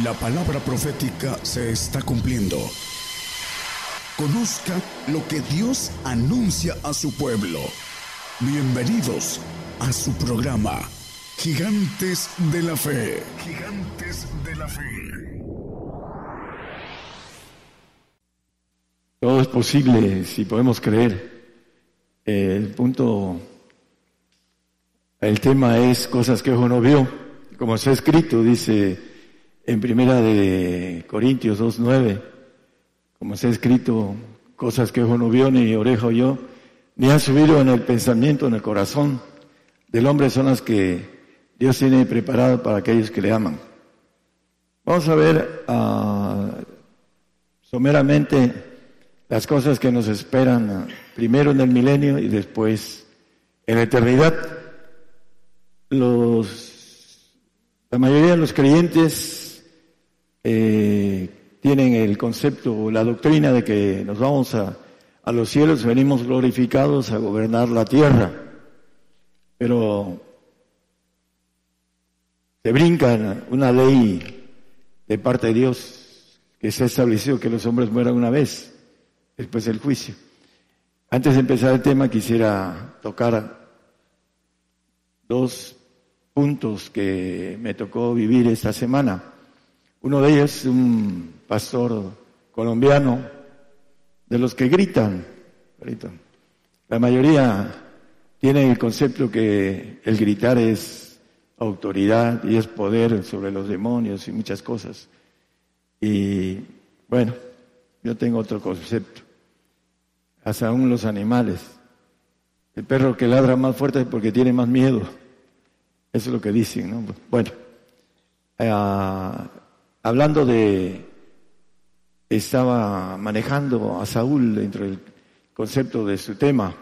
La palabra profética se está cumpliendo. Conozca lo que Dios anuncia a su pueblo. Bienvenidos a su programa, Gigantes de la Fe. Gigantes de la Fe. Todo es posible si podemos creer. El punto, el tema es cosas que ojo no vio. Como está escrito, dice en primera de Corintios 2.9, como está escrito, cosas que ojo no vio, ni oreja oyó, ni han subido en el pensamiento, en el corazón del hombre, son las que Dios tiene preparado para aquellos que le aman. Vamos a ver uh, someramente las cosas que nos esperan ah, primero en el milenio y después en la eternidad. Los, la mayoría de los creyentes eh, tienen el concepto, la doctrina de que nos vamos a, a los cielos, venimos glorificados a gobernar la tierra. Pero se brincan una ley de parte de Dios que se ha establecido que los hombres mueran una vez, después del juicio. Antes de empezar el tema quisiera tocar dos puntos que me tocó vivir esta semana. Uno de ellos es un pastor colombiano, de los que gritan, gritan. La mayoría tienen el concepto que el gritar es autoridad y es poder sobre los demonios y muchas cosas. Y bueno, yo tengo otro concepto. Hasta aún los animales. El perro que ladra más fuerte es porque tiene más miedo. Eso es lo que dicen, ¿no? Bueno, uh, hablando de, estaba manejando a Saúl dentro del concepto de su tema,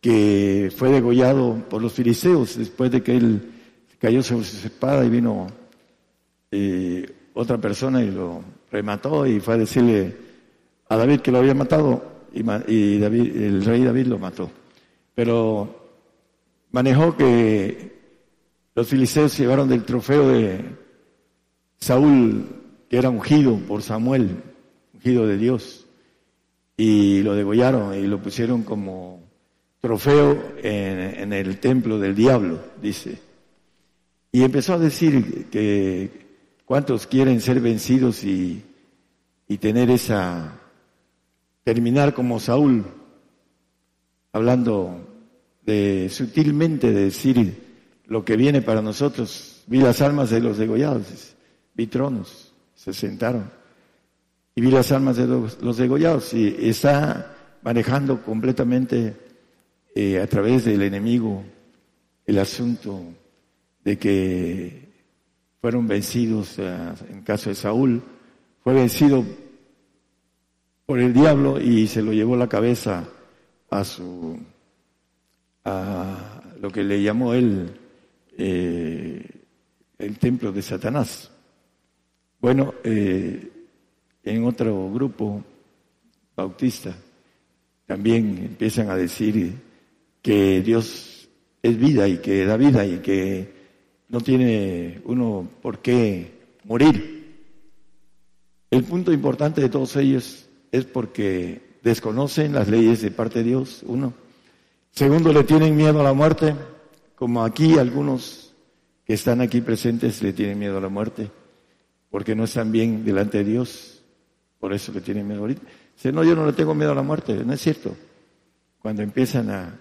que fue degollado por los filisteos después de que él cayó sobre su espada y vino eh, otra persona y lo remató y fue a decirle a David que lo había matado y, y David, el rey David lo mató. Pero manejó que los filisteos llevaron del trofeo de Saúl, que era ungido por Samuel, ungido de Dios, y lo degollaron y lo pusieron como trofeo en, el templo del diablo, dice. Y empezó a decir que cuántos quieren ser vencidos y, y tener esa, terminar como Saúl, hablando de sutilmente de decir lo que viene para nosotros. Vi las almas de los degollados vi tronos, se sentaron y vi las almas de los, degollados y está manejando completamente eh, a través del enemigo el asunto de que fueron vencidos, eh, en caso de Saúl, fue vencido por el diablo y se lo llevó la cabeza a su, a lo que le llamó él eh, el templo de Satanás. Bueno, eh, en otro grupo bautista también empiezan a decir que Dios es vida y que da vida y que no tiene uno por qué morir. El punto importante de todos ellos es porque desconocen las leyes de parte de Dios, uno. Segundo, le tienen miedo a la muerte, como aquí algunos que están aquí presentes le tienen miedo a la muerte porque no están bien delante de Dios, por eso que tienen miedo ahorita. Dice, no, yo no le tengo miedo a la muerte, no es cierto. Cuando empiezan a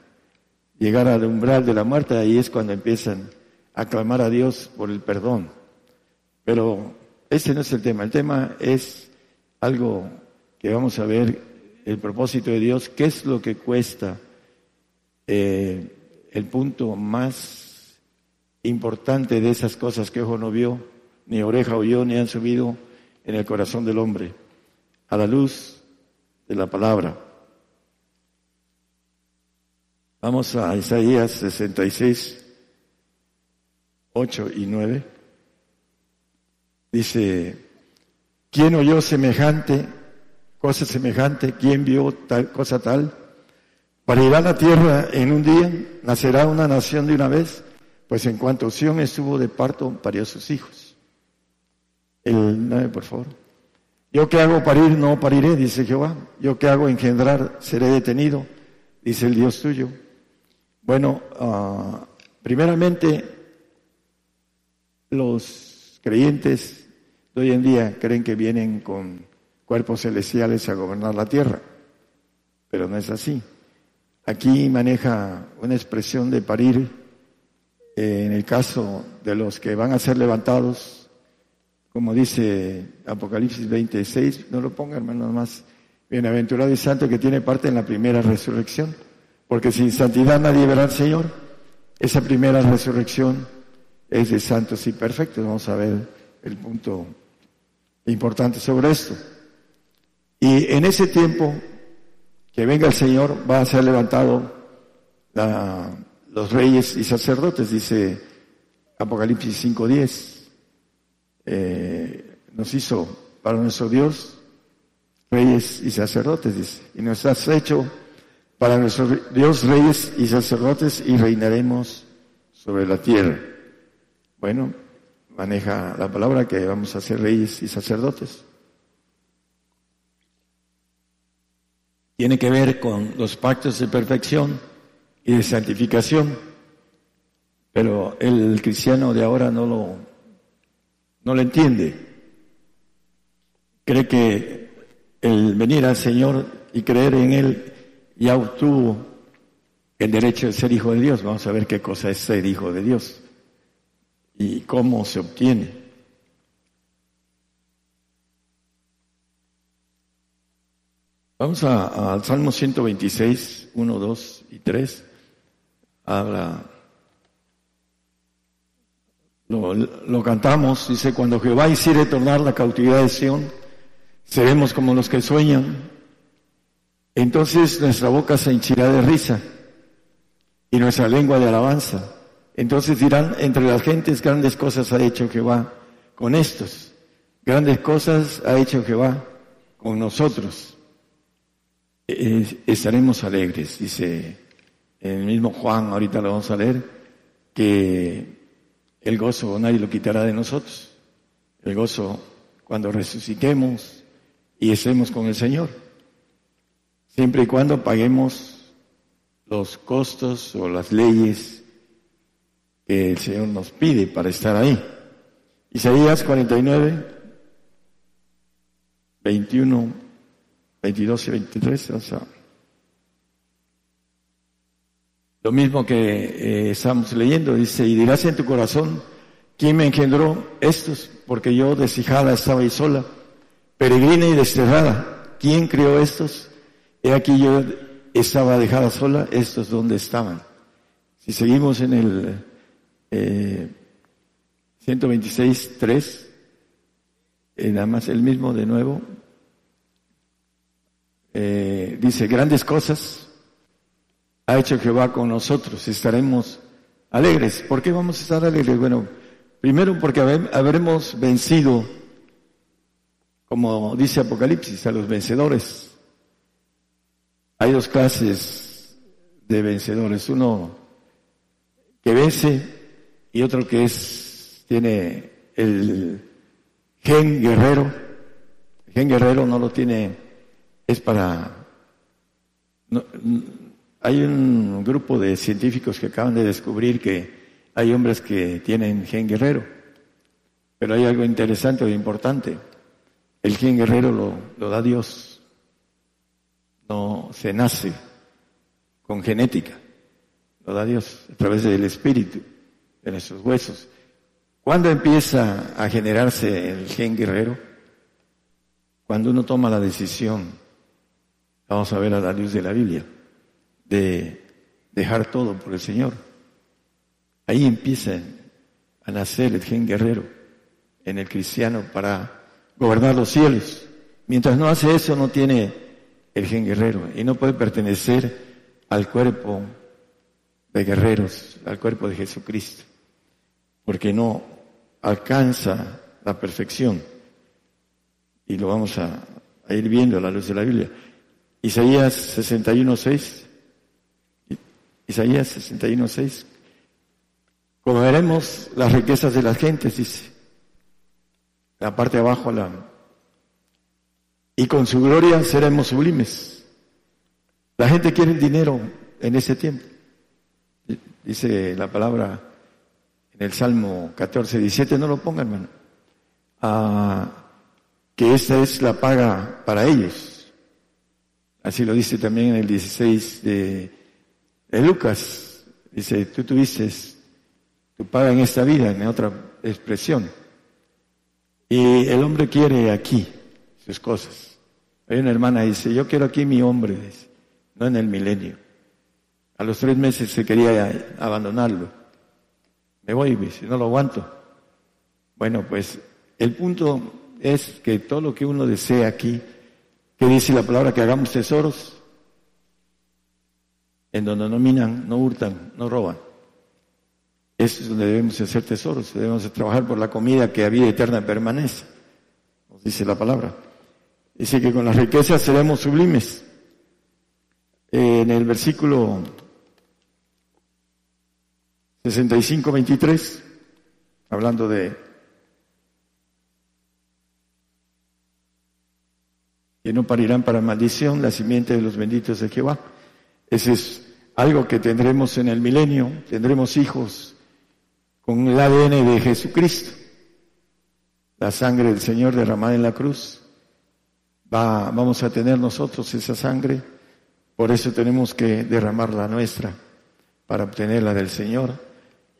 llegar al umbral de la muerte, ahí es cuando empiezan a clamar a Dios por el perdón. Pero ese no es el tema, el tema es algo que vamos a ver, el propósito de Dios, qué es lo que cuesta eh, el punto más importante de esas cosas que ojo no vio, ni oreja oyó, ni han subido en el corazón del hombre, a la luz de la palabra. Vamos a Isaías 66, 8 y 9. Dice, ¿quién oyó semejante, cosa semejante? ¿Quién vio tal cosa tal? ¿Parirá la tierra en un día? ¿Nacerá una nación de una vez? Pues en cuanto Sión estuvo de parto, parió sus hijos. El 9, por favor. Yo que hago parir, no pariré, dice Jehová. Yo que hago engendrar, seré detenido, dice el Dios tuyo. Bueno, uh, primeramente, los creyentes de hoy en día creen que vienen con cuerpos celestiales a gobernar la tierra, pero no es así. Aquí maneja una expresión de parir eh, en el caso de los que van a ser levantados, como dice Apocalipsis 26, no lo ponga hermano más, bienaventurado y santo que tiene parte en la primera resurrección, porque sin santidad nadie verá al Señor. Esa primera resurrección es de santos y perfectos. Vamos a ver el punto importante sobre esto. Y en ese tiempo que venga el Señor, va a ser levantado los reyes y sacerdotes, dice Apocalipsis 5.10. Eh, nos hizo para nuestro Dios reyes y sacerdotes. Y nos has hecho para nuestro Dios reyes y sacerdotes y reinaremos sobre la tierra. Bueno, maneja la palabra que vamos a ser reyes y sacerdotes. tiene que ver con los pactos de perfección y de santificación, pero el cristiano de ahora no lo, no lo entiende. Cree que el venir al Señor y creer en Él ya obtuvo el derecho de ser hijo de Dios. Vamos a ver qué cosa es ser hijo de Dios y cómo se obtiene. Vamos al Salmo 126, 1, 2 y 3. Habla, lo, lo, cantamos, dice, cuando Jehová hiciere tornar la cautividad de Sión, seremos como los que sueñan. Entonces nuestra boca se hinchirá de risa y nuestra lengua de alabanza. Entonces dirán entre las gentes, grandes cosas ha hecho Jehová con estos. Grandes cosas ha hecho Jehová con nosotros estaremos alegres, dice el mismo Juan, ahorita lo vamos a leer, que el gozo nadie lo quitará de nosotros. El gozo cuando resucitemos y estemos con el Señor. Siempre y cuando paguemos los costos o las leyes que el Señor nos pide para estar ahí. Isaías 49, 21 22 y 23, o sea, lo mismo que eh, estamos leyendo, dice, y dirás en tu corazón, ¿quién me engendró estos? Porque yo deshijada estaba ahí sola, peregrina y desterrada. ¿Quién crió estos? He aquí yo estaba dejada sola, estos dónde estaban. Si seguimos en el eh, 126, 3, eh, nada más el mismo de nuevo, eh, dice, grandes cosas ha hecho Jehová con nosotros, estaremos alegres. ¿Por qué vamos a estar alegres? Bueno, primero porque habremos vencido, como dice Apocalipsis, a los vencedores. Hay dos clases de vencedores, uno que vence y otro que es, tiene el gen guerrero. Gen guerrero no lo tiene es para... hay un grupo de científicos que acaban de descubrir que hay hombres que tienen gen guerrero, pero hay algo interesante e importante. El gen guerrero lo, lo da Dios, no se nace con genética, lo da Dios a través del espíritu, de nuestros huesos. ¿Cuándo empieza a generarse el gen guerrero? Cuando uno toma la decisión Vamos a ver a la luz de la Biblia, de dejar todo por el Señor. Ahí empieza a nacer el gen guerrero en el cristiano para gobernar los cielos. Mientras no hace eso, no tiene el gen guerrero y no puede pertenecer al cuerpo de guerreros, al cuerpo de Jesucristo, porque no alcanza la perfección. Y lo vamos a, a ir viendo a la luz de la Biblia. Isaías 61.6. Isaías 61.6. Como veremos las riquezas de las gentes, dice. la parte de abajo la... Y con su gloria seremos sublimes. La gente quiere el dinero en ese tiempo. Dice la palabra en el Salmo 14, 17, no lo pongan, hermano. Ah, que esta es la paga para ellos. Así lo dice también en el 16 de, de Lucas. Dice, tú tuviste tu paga en esta vida, en otra expresión. Y el hombre quiere aquí sus cosas. Hay una hermana dice, yo quiero aquí mi hombre, no en el milenio. A los tres meses se quería abandonarlo. Me voy, dice, no lo aguanto. Bueno, pues el punto es que todo lo que uno desea aquí, que dice la palabra que hagamos tesoros, en donde no minan, no hurtan, no roban. Eso es donde debemos hacer tesoros, debemos trabajar por la comida que a vida eterna permanece, nos dice la palabra. Dice que con las riquezas seremos sublimes. En el versículo 65, 23, hablando de que no parirán para maldición la simiente de los benditos de Jehová. Ese es algo que tendremos en el milenio, tendremos hijos con el ADN de Jesucristo. La sangre del Señor derramada en la cruz. Va, vamos a tener nosotros esa sangre, por eso tenemos que derramar la nuestra para obtener la del Señor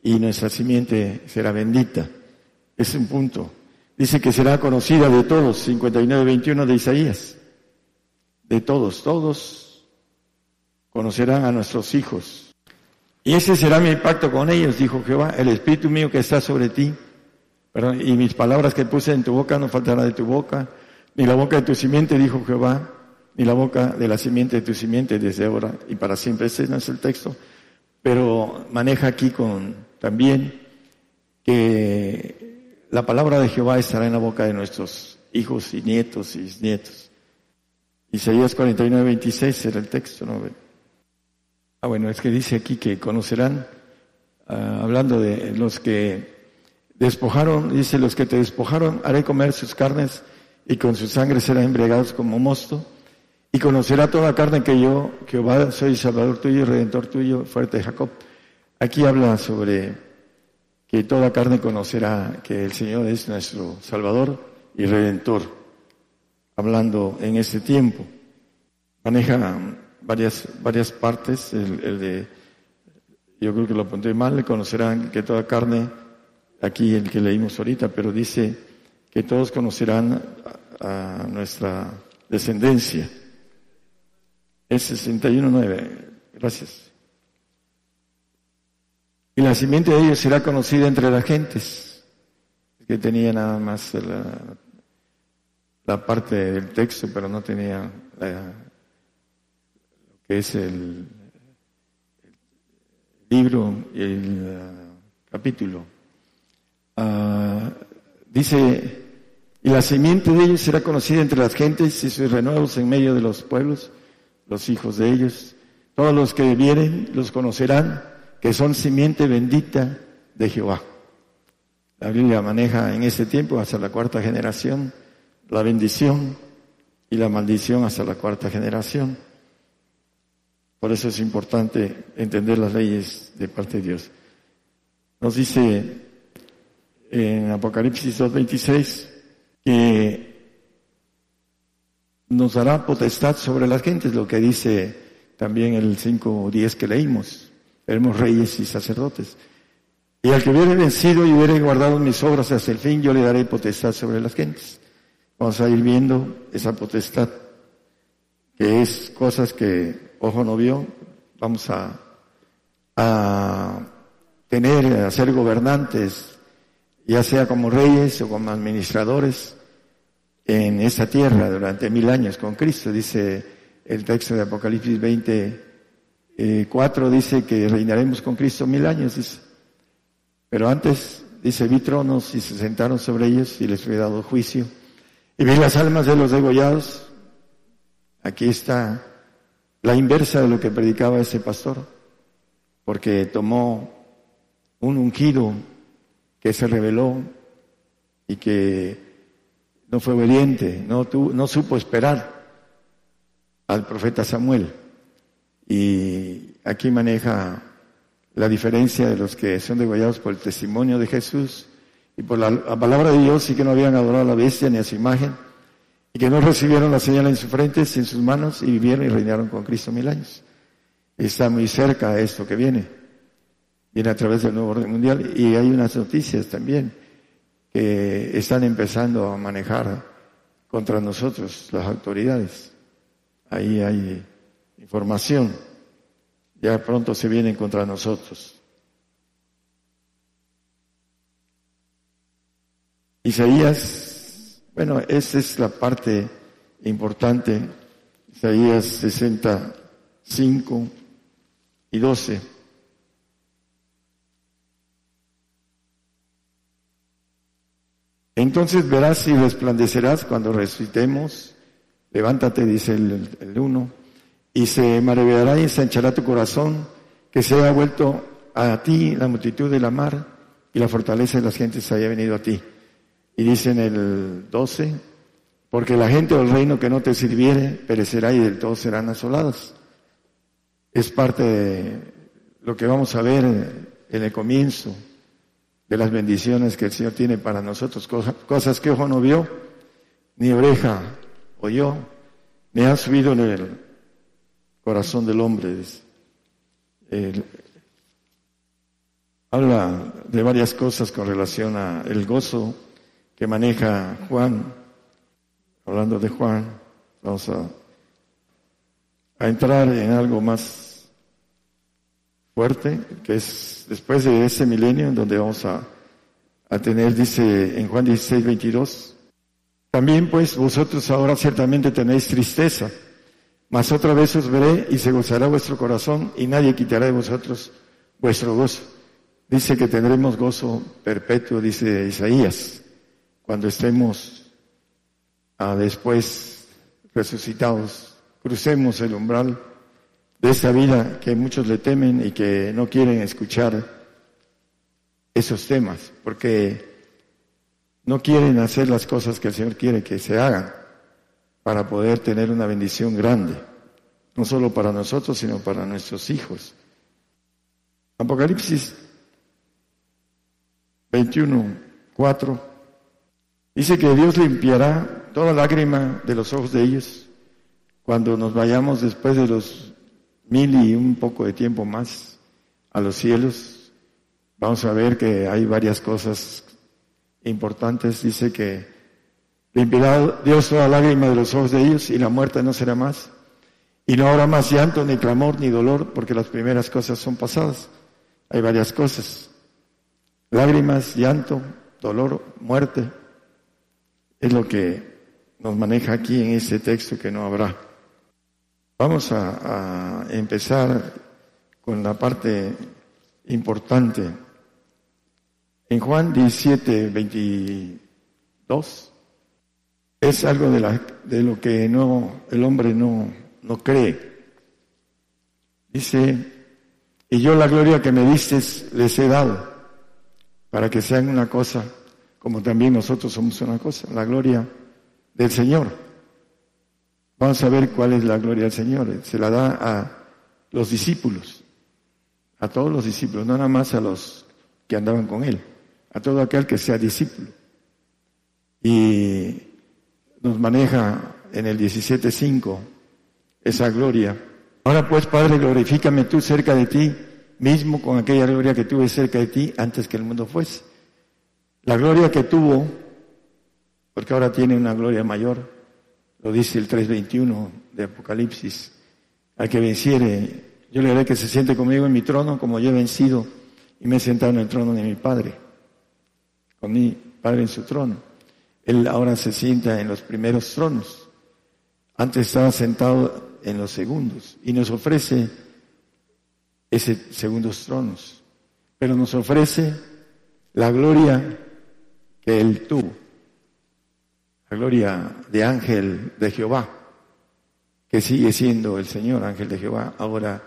y nuestra simiente será bendita. Es un punto. Dice que será conocida de todos, 59-21 de Isaías. De todos, todos conocerán a nuestros hijos y ese será mi pacto con ellos, dijo Jehová, el Espíritu mío que está sobre ti. y mis palabras que puse en tu boca no faltará de tu boca, ni la boca de tu simiente, dijo Jehová, ni la boca de la simiente de tu simiente desde ahora y para siempre. Ese no es el texto, pero maneja aquí con también que la palabra de Jehová estará en la boca de nuestros hijos y nietos y nietos. Isaías 49, 26 era el texto, ¿no? Ah, bueno, es que dice aquí que conocerán, ah, hablando de los que despojaron, dice, los que te despojaron, haré comer sus carnes y con su sangre serán embriagados como mosto. Y conocerá toda carne que yo, Jehová, soy Salvador tuyo y Redentor tuyo, fuerte de Jacob. Aquí habla sobre que toda carne conocerá que el Señor es nuestro Salvador y Redentor, hablando en este tiempo. Maneja varias, varias partes, el, de, yo creo que lo apunté mal, le conocerán que toda carne, aquí el que leímos ahorita, pero dice que todos conocerán a, nuestra descendencia. Es 61.9, gracias. Y la simiente de ellos será conocida entre las gentes, que tenía nada más la, la parte del texto, pero no tenía la, es el, libro y el uh, capítulo. Uh, dice, y la simiente de ellos será conocida entre las gentes y sus renuevos en medio de los pueblos, los hijos de ellos. Todos los que vienen los conocerán, que son simiente bendita de Jehová. La Biblia maneja en ese tiempo hasta la cuarta generación la bendición y la maldición hasta la cuarta generación. Por eso es importante entender las leyes de parte de Dios. Nos dice en Apocalipsis 2.26 que nos dará potestad sobre las gentes, lo que dice también el 5.10 que leímos. Seremos reyes y sacerdotes. Y al que hubiere vencido y hubiere guardado mis obras hasta el fin, yo le daré potestad sobre las gentes. Vamos a ir viendo esa potestad, que es cosas que ojo no vio, vamos a, a tener, a ser gobernantes, ya sea como reyes o como administradores en esta tierra durante mil años con Cristo, dice el texto de Apocalipsis 20, eh, dice que reinaremos con Cristo mil años. Pero antes, dice, vi tronos y se sentaron sobre ellos y les fue dado juicio. Y vi las almas de los degollados. Aquí está la inversa de lo que predicaba ese pastor, porque tomó un ungido que se reveló y que no fue obediente, no, no supo esperar al profeta Samuel. Y aquí maneja la diferencia de los que son degollados por el testimonio de Jesús y por la, palabra de Dios y que no habían adorado a la bestia ni a su imagen y que no recibieron la señal en sus frentes en sus manos y vivieron y reinaron con Cristo mil años. Está muy cerca de esto que viene. Viene a través del nuevo orden mundial y hay unas noticias también que están empezando a manejar contra nosotros las autoridades. Ahí hay información. Ya pronto se vienen contra nosotros. Isaías, bueno, esa es la parte importante. Isaías 65 y 12. Entonces verás y resplandecerás cuando resucitemos. Levántate, dice el, el uno, y se maravillará y ensanchará tu corazón, que se haya vuelto a ti la multitud de la mar y la fortaleza de las gentes haya venido a ti. Y dice en el 12, porque la gente del reino que no te sirviere perecerá y del todo serán asoladas. Es parte de lo que vamos a ver en el comienzo de las bendiciones que el Señor tiene para nosotros, cosas que ojo no vio, ni oreja oyó, ni ha subido en el corazón del hombre. habla de varias cosas con relación a el gozo que maneja Juan. Hablando de Juan, vamos a, a entrar en algo más fuerte, que es después de ese milenio en donde vamos a, tener, dice en Juan 16, 22, también pues vosotros ahora ciertamente tenéis tristeza, mas otra vez os veré y se gozará vuestro corazón y nadie quitará de vosotros vuestro gozo. Dice que tendremos gozo perpetuo, dice Isaías, cuando estemos a después resucitados, crucemos el umbral de esa vida que muchos le temen y que no quieren escuchar esos temas, porque no quieren hacer las cosas que el Señor quiere que se hagan para poder tener una bendición grande, no solo para nosotros, sino para nuestros hijos. Apocalipsis 21, 4, dice que Dios limpiará toda lágrima de los ojos de ellos cuando nos vayamos después de los mil y un poco de tiempo más a los cielos, vamos a ver que hay varias cosas importantes. Dice que limpiará Dios toda lágrima de los ojos de ellos y la muerte no será más. Y no habrá más llanto, ni clamor, ni dolor, porque las primeras cosas son pasadas. Hay varias cosas. Lágrimas, llanto, dolor, muerte. Es lo que nos maneja aquí en este texto que no habrá. Vamos a, empezar con la parte importante. En Juan 17, 22, es algo de, la, de lo que no, el hombre no, no cree. Dice, y yo la gloria que me diste les he dado, para que sean una cosa, como también nosotros somos una cosa, la gloria del Señor. Vamos a ver cuál es la gloria del Señor. Se la da a los discípulos, a todos los discípulos, no nada más a los que andaban con él, a todo aquel que sea discípulo. Y nos maneja en el 17.5 esa gloria. Ahora pues, Padre, glorifícame tú cerca de ti mismo con aquella gloria que tuve cerca de ti antes que el mundo fuese. La gloria que tuvo, porque ahora tiene una gloria mayor, lo dice el 3.21 de Apocalipsis. Al que venciere, yo le haré que se siente conmigo en mi trono como yo he vencido y me he sentado en el trono de mi Padre, con mi Padre en su trono. Él ahora se sienta en los primeros tronos. Antes estaba sentado en los segundos y nos ofrece ese segundos tronos, pero nos ofrece la gloria Él tuvo la gloria de ángel de Jehová, que sigue siendo el Señor ángel de Jehová, ahora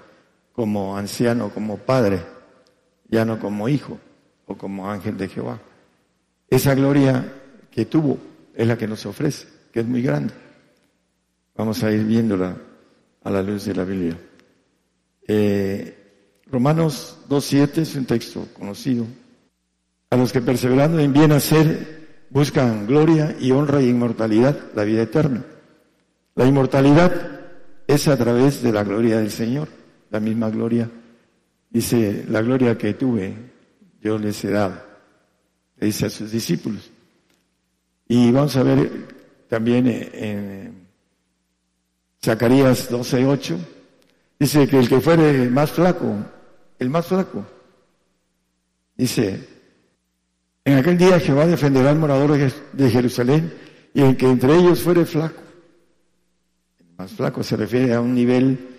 como anciano, como padre, ya no como hijo o como ángel de Jehová. Esa gloria que tuvo es la que nos ofrece, que es muy grande. Vamos a ir viéndola a la luz de la Biblia. Eh, Romanos 2.7 es un texto conocido. A los que perseverando en bien hacer buscan gloria y honra y inmortalidad, la vida eterna. La inmortalidad es a través de la gloria del Señor, la misma gloria. Dice, la gloria que tuve, yo les he dado, dice a sus discípulos. Y vamos a ver también en Zacarías 12:8, dice que el que fuere más flaco, el más flaco, dice, en aquel día Jehová defenderá al morador de Jerusalén y el que entre ellos fuere flaco. El más flaco se refiere a un nivel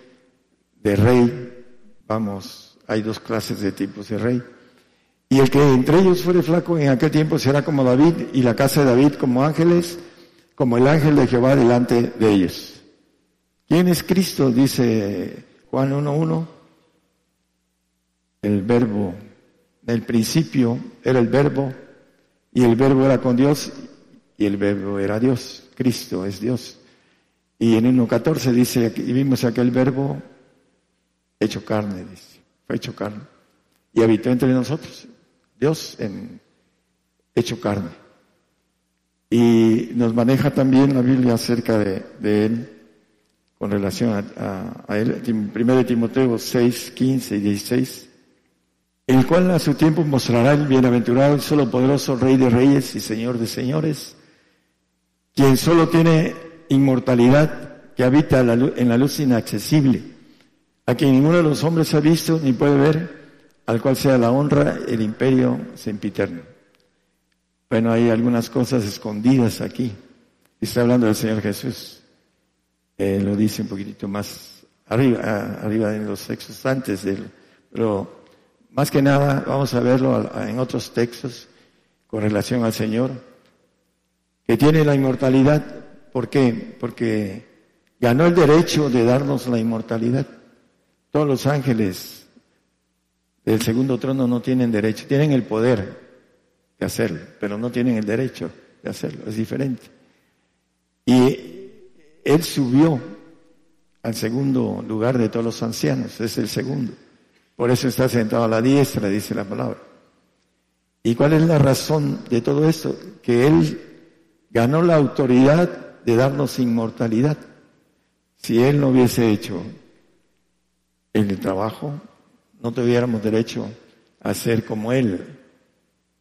de rey. Vamos, hay dos clases de tipos de rey. Y el que entre ellos fuere flaco en aquel tiempo será como David y la casa de David como ángeles, como el ángel de Jehová delante de ellos. ¿Quién es Cristo? Dice Juan 1.1. El verbo. En el principio era el verbo y el verbo era con Dios y el verbo era Dios. Cristo es Dios. Y en 1.14 dice, y vimos aquel verbo hecho carne, dice, fue hecho carne. Y habitó entre nosotros. Dios en hecho carne. Y nos maneja también la Biblia acerca de, Él con relación a, a, él, 1 Timoteo 6, 15 y 16, el cual a su tiempo mostrará el bienaventurado, el solo poderoso Rey de Reyes y Señor de Señores, quien solo tiene inmortalidad, que habita en la luz inaccesible, a quien ninguno de los hombres ha visto ni puede ver, al cual sea la honra, el imperio sempiterno. Bueno, hay algunas cosas escondidas aquí. Está hablando del Señor Jesús. Eh, lo dice un poquitito más arriba, arriba en los textos antes del, más que nada vamos a verlo en otros textos con relación al Señor, que tiene la inmortalidad. ¿Por qué? Porque ganó el derecho de darnos la inmortalidad. Todos los ángeles del segundo trono no tienen derecho, tienen el poder de hacerlo, pero no tienen el derecho de hacerlo, es diferente. Y él subió al segundo lugar de todos los ancianos, es el segundo. Por eso está sentado a la diestra, dice la palabra. ¿Y cuál es la razón de todo esto? Que Él ganó la autoridad de darnos inmortalidad. Si Él no hubiese hecho el trabajo, no tuviéramos derecho a ser como Él.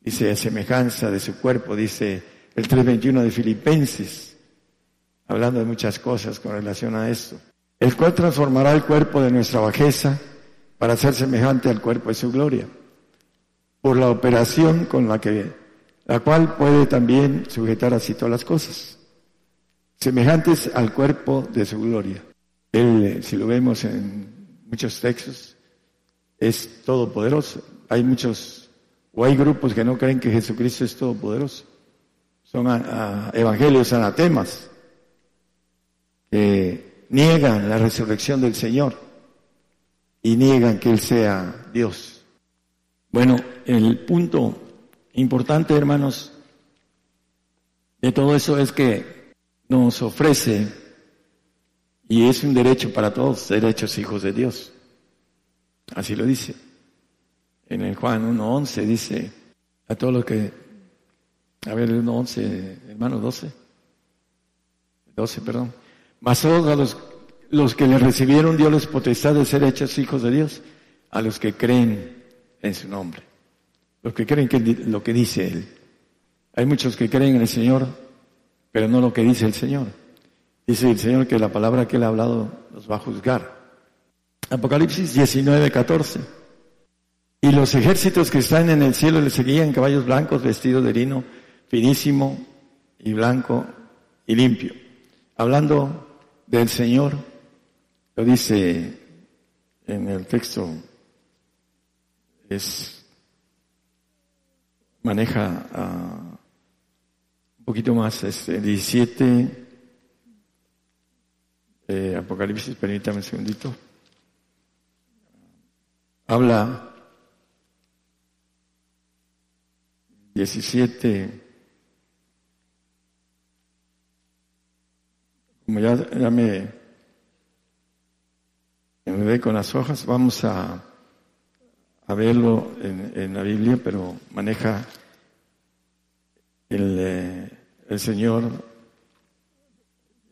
Dice, a semejanza de su cuerpo, dice el 321 de Filipenses hablando de muchas cosas con relación a esto, el cual transformará el cuerpo de nuestra bajeza para ser semejante al cuerpo de su gloria, por la operación con la que, la cual puede también sujetar así todas las cosas, semejantes al cuerpo de su gloria. Él, si lo vemos en muchos textos, es todopoderoso. Hay muchos, o hay grupos que no creen que Jesucristo es todopoderoso. Son evangelios anatemas eh, niegan la resurrección del Señor y niegan que Él sea Dios. Bueno, el punto importante, hermanos, de todo eso es que nos ofrece, y es un derecho para todos, derechos hijos de Dios. Así lo dice. En el Juan 1.11 dice, a todos los que, a ver, el 1.11, hermano 12, 12, perdón. Mas todos a los, los que le recibieron Dios les potestad de ser hechos hijos de Dios, a los que creen en su nombre. Los que creen que lo que dice Él. Hay muchos que creen en el Señor, pero no lo que dice el Señor. Dice el Señor que la palabra que Él ha hablado los va a juzgar. Apocalipsis 19, 14. Y los ejércitos que están en el cielo le seguían caballos blancos vestidos de lino finísimo y blanco y limpio. Hablando del Señor, lo dice en el texto, es, maneja uh, un poquito más, este, 17, eh, Apocalipsis, permítame un segundito, habla 17, como ya, ya me, ve con las hojas, vamos a, a verlo en, en, la Biblia, pero maneja el, eh, el Señor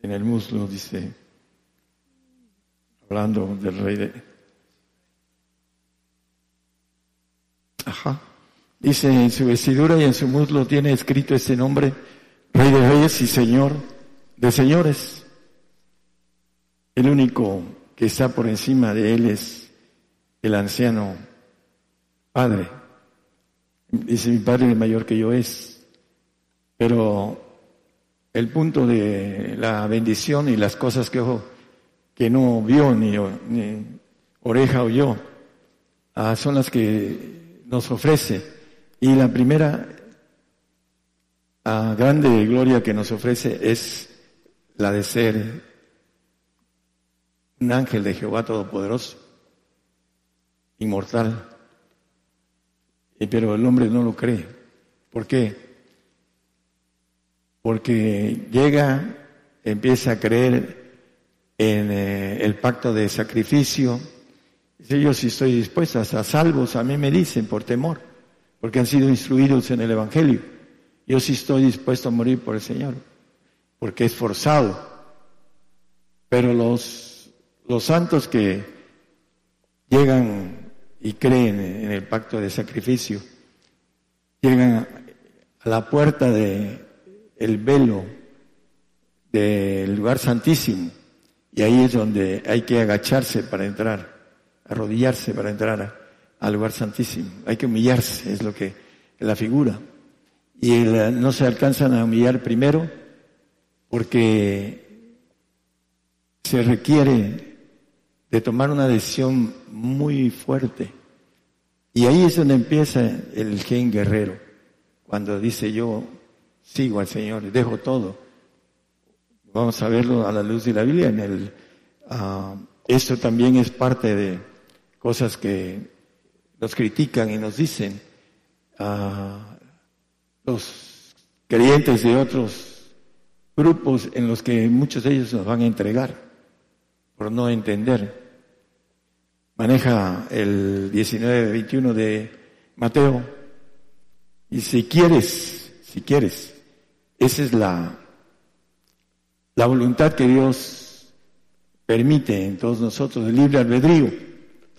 en el muslo, dice, hablando del rey de... Ajá. Dice, en su vestidura y en su muslo tiene escrito este nombre, Rey de Reyes y Señor de Señores. El único que está por encima de él es el anciano Padre. Dice, mi Padre mayor que yo es. Pero el punto de la bendición y las cosas que que no vio ni, ni oreja oyó, ah, son las que nos ofrece. Y la primera ah, grande gloria que nos ofrece es la de ser un ángel de Jehová Todopoderoso, inmortal. Pero el hombre no lo cree. ¿Por qué? Porque llega, empieza a creer en eh, el pacto de sacrificio. Dice, yo si estoy dispuesta a salvos, a mí me dicen por temor, porque han sido instruidos en el Evangelio. Yo sí estoy dispuesto a morir por el Señor, porque es forzado. Pero los, los santos que llegan y creen en el pacto de sacrificio, llegan a la puerta de el velo del lugar santísimo y ahí es donde hay que agacharse para entrar, arrodillarse para entrar al lugar santísimo. Hay que humillarse, es lo que la figura. Y no se alcanzan a humillar primero porque se requiere de tomar una decisión muy fuerte. Y ahí es donde empieza el gen guerrero, cuando dice yo sigo al Señor, dejo todo Vamos a verlo a la luz de la Biblia. En el, uh, esto también es parte de cosas que nos critican y nos dicen uh, los creyentes de otros grupos en los que muchos de ellos nos van a entregar por no entender. Maneja el 19-21 de Mateo y si quieres, si quieres, esa es la la voluntad que Dios permite en todos nosotros, el libre albedrío.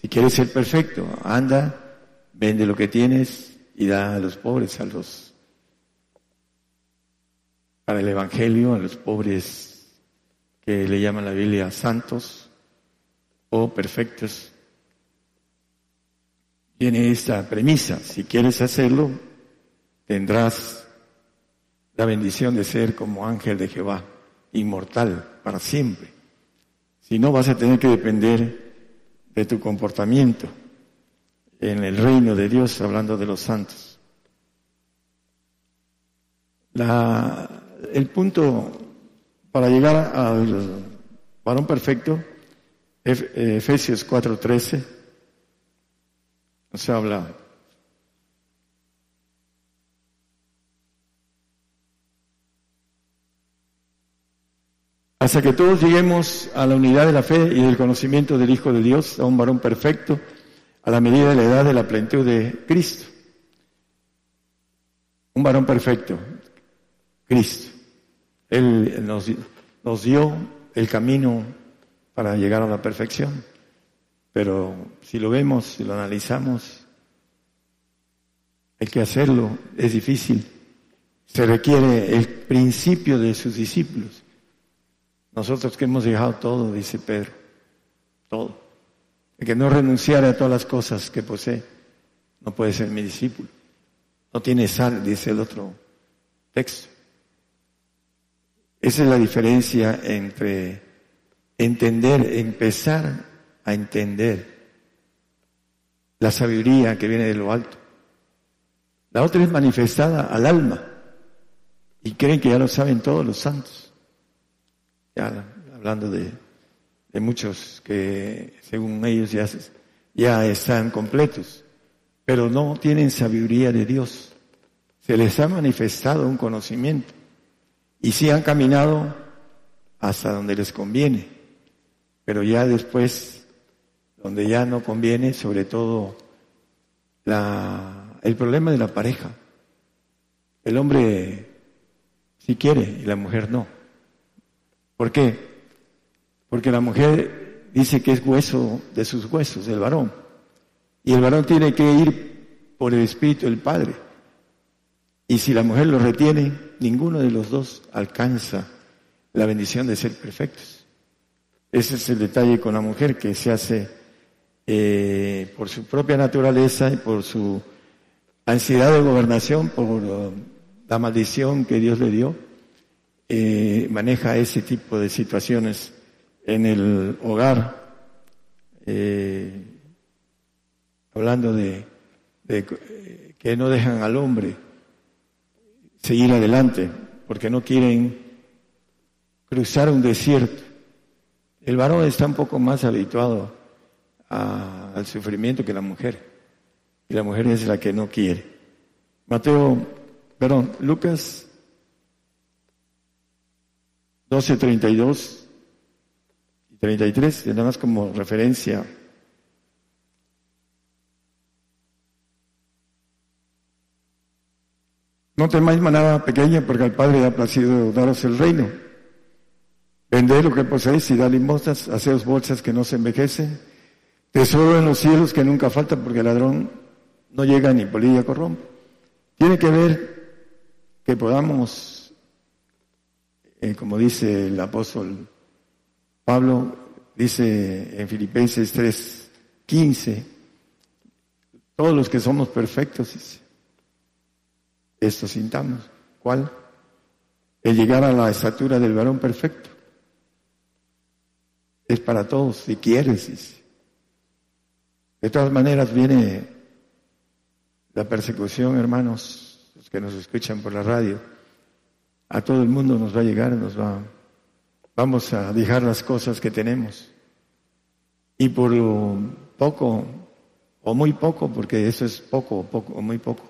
Si quieres ser perfecto, anda, vende lo que tienes y da a los pobres, a los para el Evangelio, a los pobres que le llaman la Biblia santos o perfectos. Tiene esta premisa, si quieres hacerlo, tendrás la bendición de ser como ángel de Jehová inmortal para siempre. Si no, vas a tener que depender de tu comportamiento en el reino de Dios, hablando de los santos. La, el punto para llegar al varón perfecto, Efesios 4:13, nos habla hasta que todos lleguemos a la unidad de la fe y del conocimiento del Hijo de Dios, a un varón perfecto, a la medida de la edad de la plenitud de Cristo. Un varón perfecto, Cristo. Él nos, nos dio el camino para llegar a la perfección. Pero si lo vemos, si lo analizamos, hay que hacerlo, es difícil. Se requiere el principio de sus discípulos. Nosotros que hemos dejado todo, dice Pedro, todo. El que no renunciara a todas las cosas que posee, no puede ser mi discípulo. No tiene sal, dice el otro texto. Esa es la diferencia entre entender, empezar a entender la sabiduría que viene de lo alto. La otra es manifestada al alma. Y creen que ya lo saben todos los santos. Ya hablando de, de muchos que según ellos ya, ya están completos, pero no tienen sabiduría de Dios. Se les ha manifestado un conocimiento. Y si han caminado hasta donde les conviene, pero ya después, donde ya no conviene, sobre todo la, el problema de la pareja. El hombre si quiere y la mujer no. ¿Por qué? Porque la mujer dice que es hueso de sus huesos, el varón. Y el varón tiene que ir por el Espíritu del Padre. Y si la mujer lo retiene, ninguno de los dos alcanza la bendición de ser perfectos. Ese es el detalle con la mujer que se hace eh, por su propia naturaleza y por su ansiedad de gobernación, por uh, la maldición que Dios le dio, eh, maneja ese tipo de situaciones en el hogar. Eh, hablando de, que no dejan al hombre seguir adelante, porque no quieren cruzar un desierto. El varón está un poco más habituado al sufrimiento que la mujer, y la mujer es la que no quiere. Mateo, perdón, Lucas 12, 32 y 33, nada más como referencia No temáis manada pequeña, porque al Padre ha placido daros el reino. Vended lo que poseéis y dad limosnas, haceos bolsas que no se envejecen, tesoro en los cielos que nunca falta, porque el ladrón no llega ni polilla corrompe. Tiene que ver que podamos, eh, como dice el apóstol Pablo, dice en Filipenses 3, 15, todos los que somos perfectos, esto sintamos. ¿Cuál? El llegar a la estatura del varón perfecto. Es para todos, si quieres. De todas maneras viene la persecución, hermanos, los que nos escuchan por la radio. A todo el mundo nos va a llegar, nos va, vamos a dejar las cosas que tenemos. Y por poco, o muy poco, porque eso es poco, poco, o muy poco,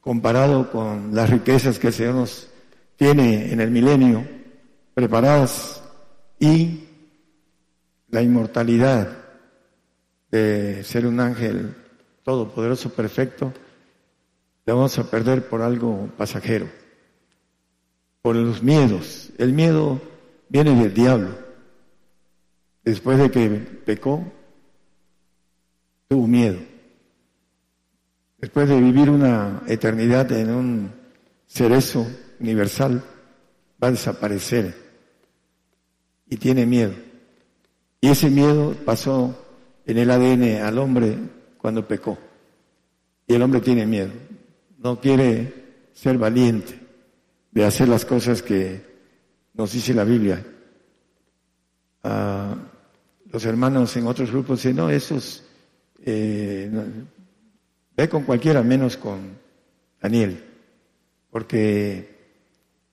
comparado con las riquezas que el Señor nos tiene en el milenio preparadas y la inmortalidad de ser un ángel todopoderoso, perfecto, le vamos a perder por algo pasajero, por los miedos. El miedo viene del diablo. Después de que pecó, tuvo miedo después de vivir una eternidad en un cerezo universal, va a desaparecer y tiene miedo. Y ese miedo pasó en el ADN al hombre cuando pecó. Y el hombre tiene miedo. No quiere ser valiente de hacer las cosas que nos dice la Biblia. Ah, los hermanos en otros grupos dicen, no, esos eh, Ve con cualquiera menos con Daniel, porque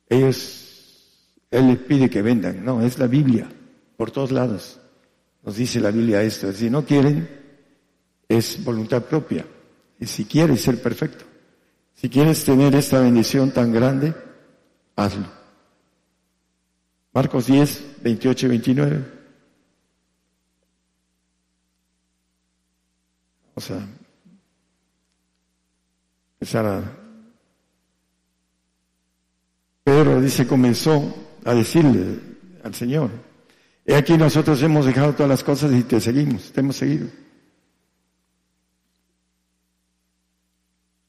ellos, él les pide que vendan. No, es la Biblia, por todos lados. Nos dice la Biblia esto. Si no quieren, es voluntad propia. Y si quieres ser perfecto, si quieres tener esta bendición tan grande, hazlo. Marcos 10, 28 y 29. O sea, Pedro dice, comenzó a decirle al Señor, he aquí nosotros hemos dejado todas las cosas y te seguimos, te hemos seguido.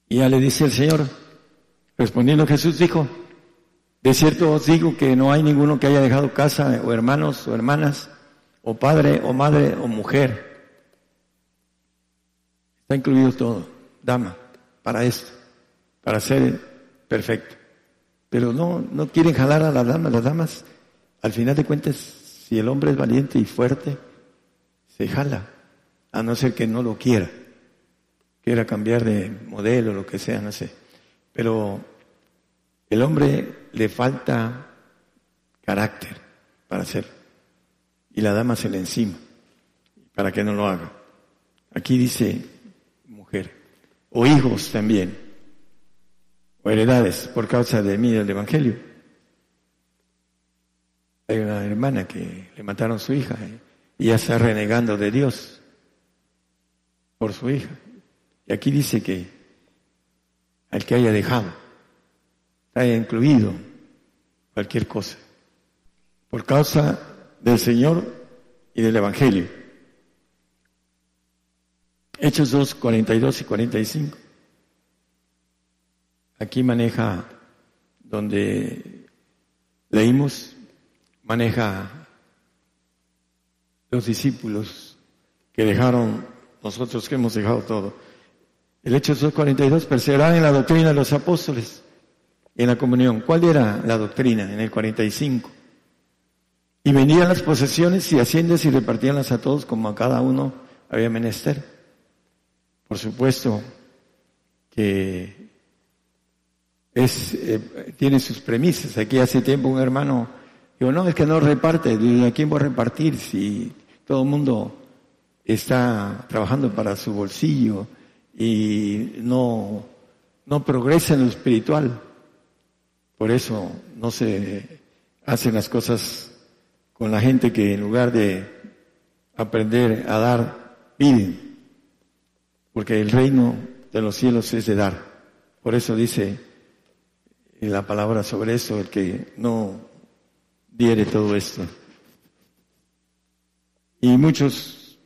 Y ya le dice el Señor, respondiendo Jesús dijo, de cierto os digo que no hay ninguno que haya dejado casa o hermanos o hermanas o padre o madre o mujer. Está incluido todo, dama para esto, para ser perfecto. Pero no, no quieren jalar a las damas. Las damas, al final de cuentas, si el hombre es valiente y fuerte, se jala, a no ser que no lo quiera, quiera cambiar de modelo, lo que sea, no sé. Pero el hombre le falta carácter para hacerlo. Y la dama se le encima para que no lo haga. Aquí dice mujer o hijos también, o heredades por causa de mí del Evangelio. Hay una hermana que le mataron su hija ¿eh? y ya está renegando de Dios por su hija. Y aquí dice que al que haya dejado, haya incluido cualquier cosa, por causa del Señor y del Evangelio. Hechos 2, 42 y 45. Aquí maneja donde leímos, maneja los discípulos que dejaron, nosotros que hemos dejado todo. El Hechos 2.42, perseveraban en la doctrina de los apóstoles en la comunión. ¿Cuál era la doctrina en el 45? Y venían las posesiones y haciendas y repartíanlas a todos como a cada uno había menester. Por supuesto que es, eh, tiene sus premisas. Aquí hace tiempo un hermano dijo, no, es que no reparte. ¿A quién voy a repartir si todo el mundo está trabajando para su bolsillo y no, no progresa en lo espiritual? Por eso no se hacen las cosas con la gente que en lugar de aprender a dar, piden. Porque el reino de los cielos es de dar. Por eso dice la palabra sobre eso, el que no diere todo esto. Y muchos,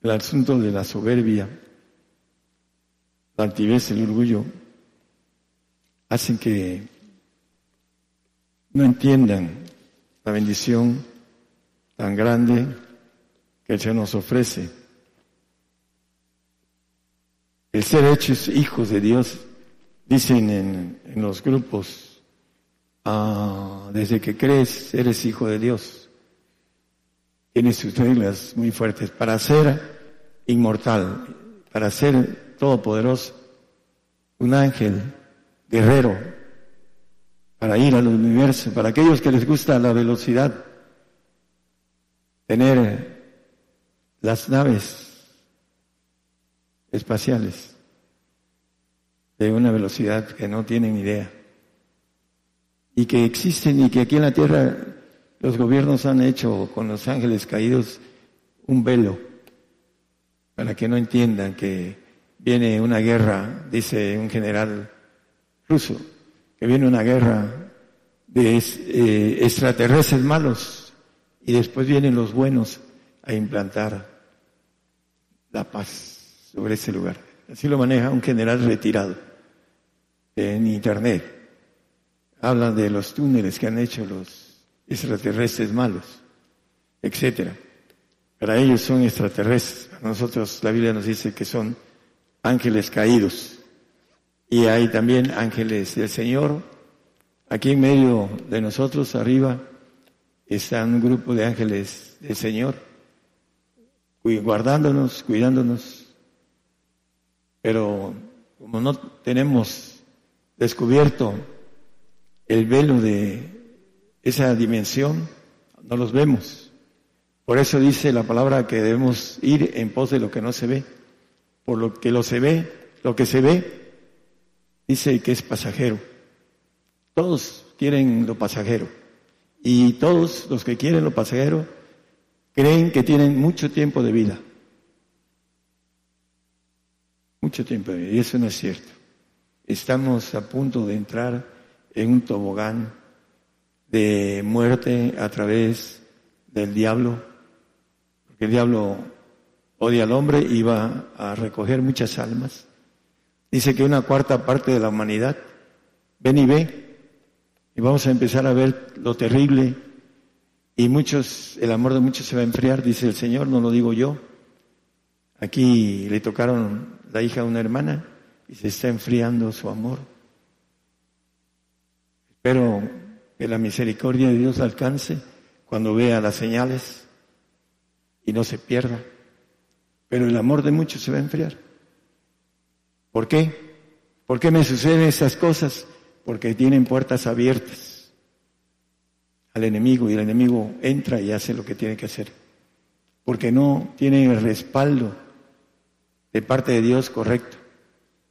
el asunto de la soberbia, la altivez, el orgullo, hacen que no entiendan la bendición tan grande que el Señor nos ofrece. El ser hechos hijos de Dios, dicen en, los grupos, ah, desde que crees eres hijo de Dios. Tiene sus reglas muy fuertes para ser inmortal, para ser todopoderoso, un ángel, guerrero, para ir al universo, para aquellos que les gusta la velocidad, tener las naves espaciales de una velocidad que no tienen idea y que existen y que aquí en la Tierra los gobiernos han hecho con los ángeles caídos un velo para que no entiendan que viene una guerra, dice un general ruso, que viene una guerra de eh, extraterrestres malos y después vienen los buenos a implantar la paz sobre ese lugar. Así lo maneja un general retirado en Internet. Hablan de los túneles que han hecho los extraterrestres malos, etcétera. Para ellos son extraterrestres. Para nosotros la Biblia nos dice que son ángeles caídos. Y hay también ángeles del Señor. Aquí en medio de nosotros, arriba, está un grupo de ángeles del Señor, guardándonos, cuidándonos. Pero como no tenemos descubierto el velo de esa dimensión, no los vemos. Por eso dice la palabra que debemos ir en pos de lo que no se ve. Por lo que lo se ve, lo que se ve dice que es pasajero. Todos quieren lo pasajero. Y todos los que quieren lo pasajero creen que tienen mucho tiempo de vida. Mucho tiempo de vida. Y eso no es cierto. Estamos a punto de entrar en un tobogán de muerte a través del diablo. Porque el diablo odia al hombre y va a recoger muchas almas Dice que una cuarta parte de la humanidad, ven y ve, y vamos a empezar a ver lo terrible, y muchos, el amor de muchos se va a enfriar, dice el Señor, no lo digo yo. Aquí le tocaron la hija a una hermana y se está enfriando su amor. Espero que la misericordia de Dios alcance cuando vea las señales y no se pierda. Pero el amor de muchos se va a enfriar. ¿Por qué? ¿Por qué me suceden esas cosas? Porque tienen puertas abiertas al enemigo y el enemigo entra y hace lo que tiene que hacer. Porque no tienen el respaldo de parte de Dios correcto.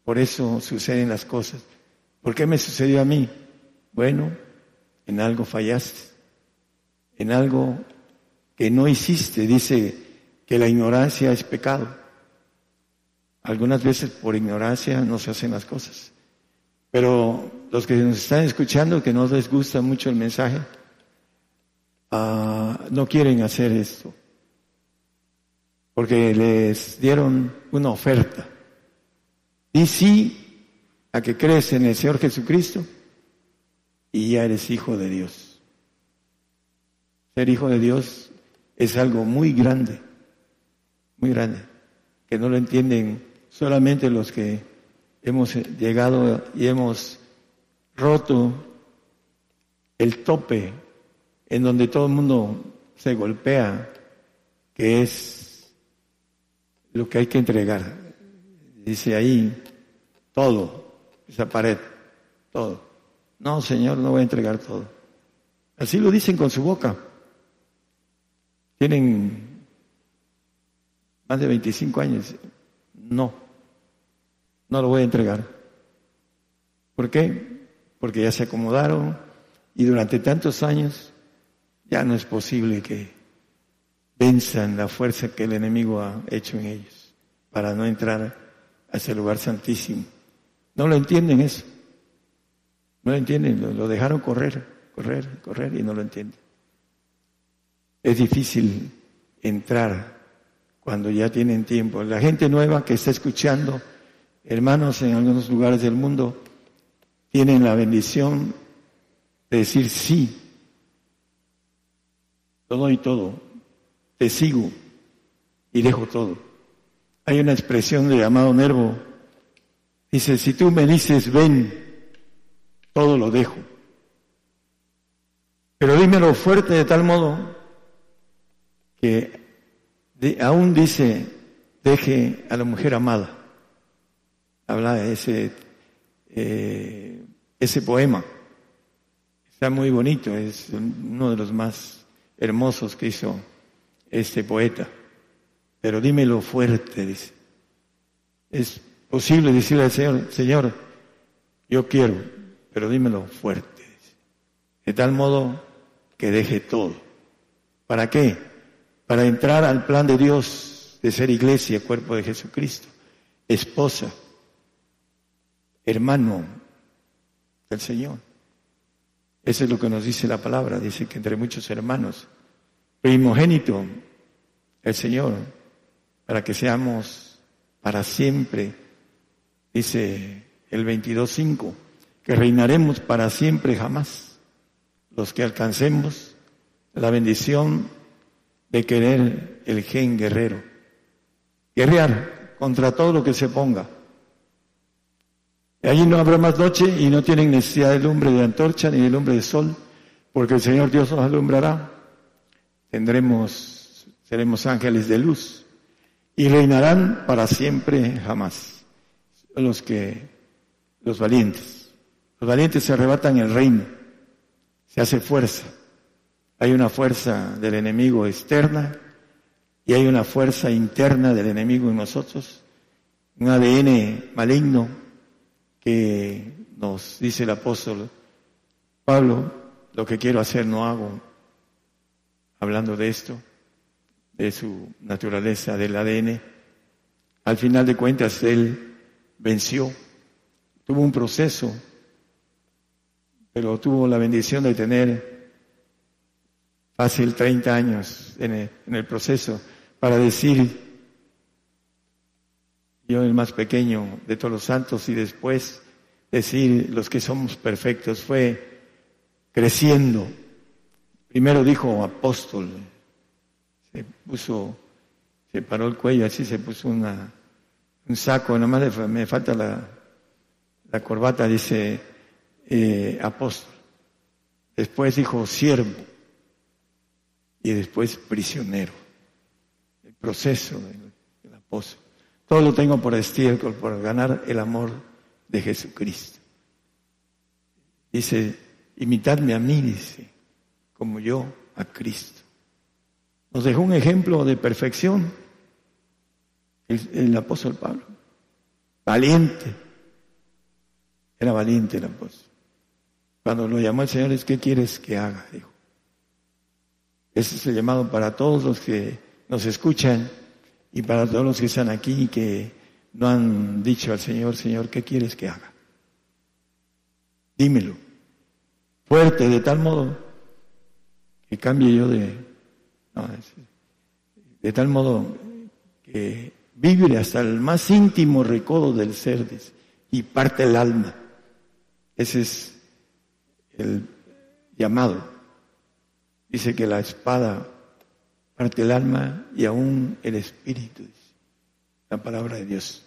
Por eso suceden las cosas. ¿Por qué me sucedió a mí? Bueno, en algo fallaste. en algo que no hiciste. Dice que la ignorancia es pecado. Algunas veces por ignorancia no se hacen las cosas. Pero los que nos están escuchando, que no les gusta mucho el mensaje, ah, no quieren hacer esto. Porque les dieron una oferta. Y sí a que crees en el Señor Jesucristo y ya eres hijo de Dios. Ser hijo de Dios es algo muy grande, muy grande, que no lo entienden solamente los que hemos llegado y hemos roto el tope en donde todo el mundo se golpea, que es lo que hay que entregar. Dice ahí, todo, esa pared, todo. No, Señor, no voy a entregar todo. Así lo dicen con su boca. Tienen más de 25 años. No, no lo voy a entregar. ¿Por qué? Porque ya se acomodaron y durante tantos años ya no es posible que venzan la fuerza que el enemigo ha hecho en ellos para no entrar a ese lugar santísimo. No lo entienden eso. No lo entienden, lo, dejaron correr, correr, correr y no lo entienden. Es difícil entrar cuando ya tienen tiempo. La gente nueva que está escuchando, hermanos en algunos lugares del mundo, tienen la bendición de decir sí. Todo y todo. Te sigo y dejo todo. Hay una expresión de llamado Nervo. Dice, si tú me dices ven, todo lo dejo. Pero dímelo fuerte de tal modo que aún dice, deje a la mujer amada. Habla de ese, eh, ese poema. Está muy bonito, es uno de los más hermosos que hizo este poeta. Pero dímelo fuerte, dice. Es posible decirle al Señor, Señor, yo quiero, pero dímelo fuerte. De tal modo que deje todo. ¿Para qué? Para entrar al plan de Dios de ser iglesia, cuerpo de Jesucristo, esposa, hermano del Señor. Eso es lo que nos dice la palabra. Dice que entre muchos hermanos, primogénito, el Señor, para que seamos para siempre, dice el 22.5 que reinaremos para siempre jamás, los que alcancemos la bendición de querer el gen guerrero, guerrear contra todo lo que se ponga. Y allí no habrá más noche y no tienen necesidad de lumbre de antorcha ni de lumbre de sol, porque el Señor Dios nos alumbrará. Tendremos, seremos ángeles de luz y reinarán para siempre jamás. Los que, los valientes. Los valientes se arrebatan el reino, se hace fuerza. Hay una fuerza del enemigo externa y hay una fuerza interna del enemigo en nosotros, un ADN maligno que nos dice el apóstol Pablo, lo que quiero hacer no hago, hablando de esto, de su naturaleza, del ADN. Al final de cuentas, él venció, tuvo un proceso pero tuvo la bendición de tener fácil 30 años en el, proceso para decir, yo el más pequeño de todos los santos y después decir los que somos perfectos, fue creciendo. Primero dijo apóstol, se puso, se paró el cuello así, se puso una, un saco, nomás me falta la, la corbata, dice eh, apóstol, después dijo siervo y después prisionero. El proceso del, apóstol. Todo lo tengo por estiércol, por ganar el amor de Jesucristo. Dice, imitadme a mí, dice, como yo a Cristo. Nos dejó un ejemplo de perfección el, el apóstol Pablo. Valiente. Era valiente el apóstol. Cuando lo llamó el Señor, es ¿qué quieres que haga? Dijo. Ese es el llamado para todos los que nos escuchan y para todos los que están aquí y que no han dicho al Señor, Señor, ¿qué quieres que haga? Dímelo. Fuerte, de tal modo que cambie yo de... de tal modo que vibre hasta el más íntimo recodo del ser y parte el alma. Ese es el llamado. Dice que la espada parte el alma y aún el espíritu. La palabra de Dios.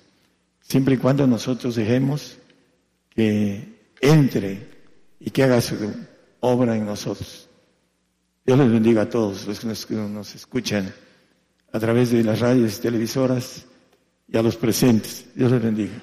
Siempre y cuando nosotros dejemos que entre y que haga su obra en nosotros. Dios les bendiga a todos los que nos escuchan a través de las radios y televisoras y a los presentes. Dios les bendiga.